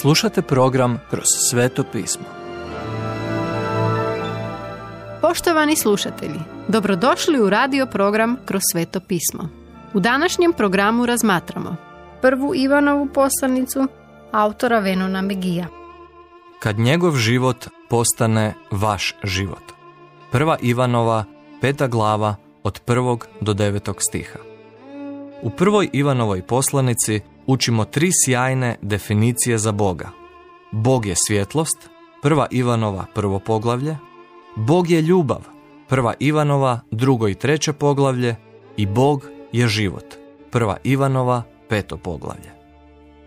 Slušate program Kroz sveto pismo. Poštovani slušatelji, dobrodošli u radio program Kroz sveto pismo. U današnjem programu razmatramo prvu Ivanovu poslanicu autora Venona Megija. Kad njegov život postane vaš život. Prva Ivanova, peta glava, od prvog do devetog stiha. U prvoj Ivanovoj poslanici učimo tri sjajne definicije za Boga. Bog je svjetlost, prva Ivanova prvo poglavlje, Bog je ljubav, prva Ivanova drugo i treće poglavlje i Bog je život, prva Ivanova peto poglavlje.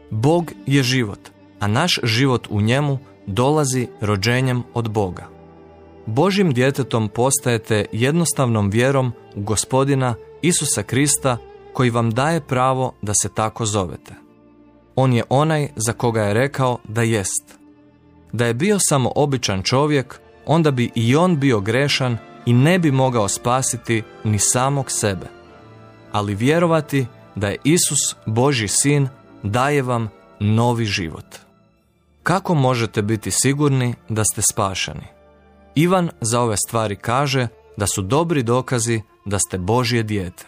Bog je život, a naš život u njemu dolazi rođenjem od Boga. Božim djetetom postajete jednostavnom vjerom u gospodina Isusa Krista koji vam daje pravo da se tako zovete. On je onaj za koga je rekao da jest. Da je bio samo običan čovjek, onda bi i on bio grešan i ne bi mogao spasiti ni samog sebe. Ali vjerovati da je Isus Boži sin daje vam novi život. Kako možete biti sigurni da ste spašeni? Ivan za ove stvari kaže da su dobri dokazi da ste Božje dijete.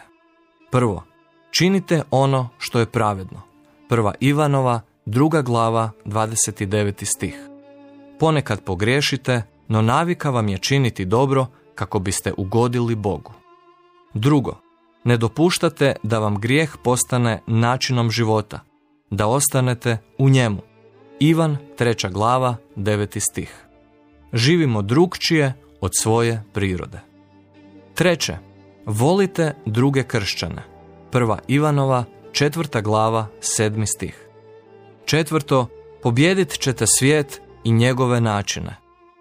Prvo, činite ono što je pravedno. Prva Ivanova, druga glava, 29. stih. Ponekad pogriješite, no navika vam je činiti dobro kako biste ugodili Bogu. Drugo, ne dopuštate da vam grijeh postane načinom života, da ostanete u njemu. Ivan, treća glava, 9. stih. Živimo drugčije od svoje prirode. Treće, volite druge kršćane. Prva Ivanova, četvrta glava, sedmi stih. Četvrto, pobjedit ćete svijet i njegove načine.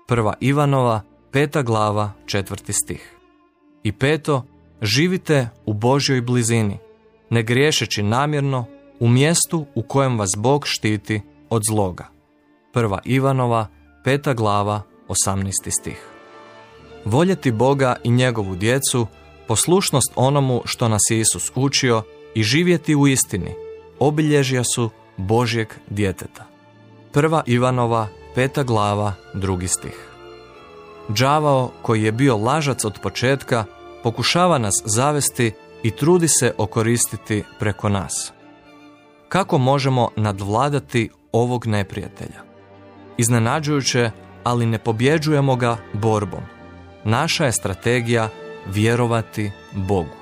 Prva Ivanova, peta glava, četvrti stih. I peto, živite u Božjoj blizini, ne griješeći namjerno u mjestu u kojem vas Bog štiti od zloga. Prva Ivanova, peta glava, 18. stih. Voljeti Boga i njegovu djecu, poslušnost onomu što nas je Isus učio i živjeti u istini, obilježja su Božjeg djeteta. Prva Ivanova, peta glava, drugi stih. Đavao, koji je bio lažac od početka, pokušava nas zavesti i trudi se okoristiti preko nas. Kako možemo nadvladati ovog neprijatelja? Iznenađujuće, ali ne pobjeđujemo ga borbom. Naša je strategija vjerovati Bogu.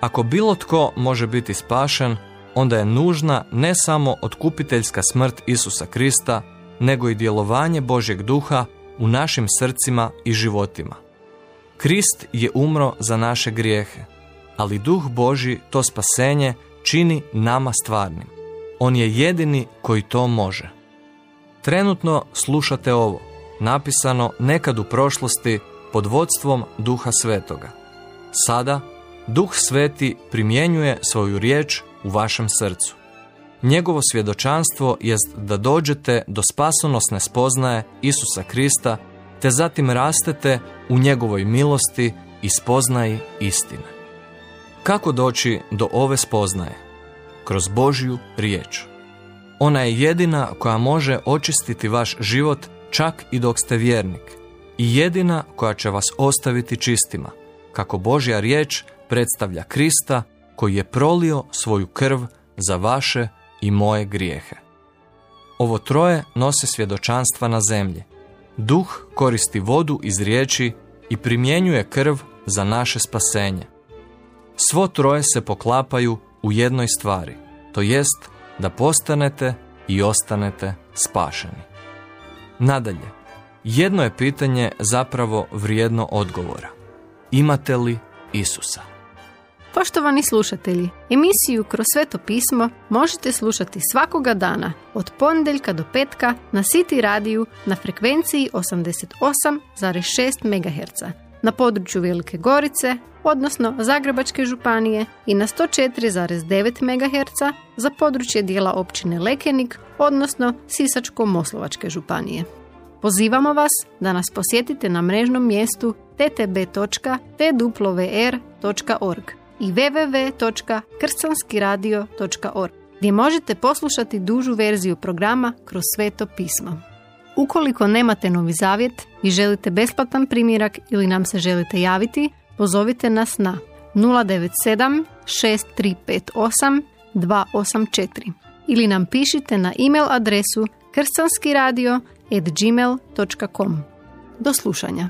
Ako bilo tko može biti spašen, onda je nužna ne samo otkupiteljska smrt Isusa Krista, nego i djelovanje Božjeg duha u našim srcima i životima. Krist je umro za naše grijehe, ali duh Boži to spasenje čini nama stvarnim. On je jedini koji to može. Trenutno slušate ovo, napisano nekad u prošlosti pod vodstvom Duha Svetoga. Sada Duh Sveti primjenjuje svoju riječ u vašem srcu. Njegovo svjedočanstvo jest da dođete do spasonosne spoznaje Isusa Krista, te zatim rastete u njegovoj milosti i spoznaji istine. Kako doći do ove spoznaje? Kroz Božju riječ. Ona je jedina koja može očistiti vaš život čak i dok ste vjernik i jedina koja će vas ostaviti čistima, kako Božja riječ predstavlja Krista koji je prolio svoju krv za vaše i moje grijehe. Ovo troje nose svjedočanstva na zemlji. Duh koristi vodu iz riječi i primjenjuje krv za naše spasenje. Svo troje se poklapaju u jednoj stvari, to jest da postanete i ostanete spašeni. Nadalje, jedno je pitanje zapravo vrijedno odgovora. Imate li Isusa? Poštovani slušatelji, emisiju Kroz sveto pismo možete slušati svakoga dana od ponedjeljka do petka na City radiju na frekvenciji 88,6 MHz na području Velike Gorice, odnosno Zagrebačke županije i na 104,9 MHz za područje dijela općine Lekenik, odnosno Sisačko-Moslovačke županije. Pozivamo vas da nas posjetite na mrežnom mjestu ttb.twr.org i www.krcanskiradio.org. gdje možete poslušati dužu verziju programa kroz sveto pismo. Ukoliko nemate novi zavjet i želite besplatan primjerak ili nam se želite javiti, pozovite nas na 097 6358 284 ili nam pišite na e-mail adresu kršćanskiradio.gmail.com. Do slušanja.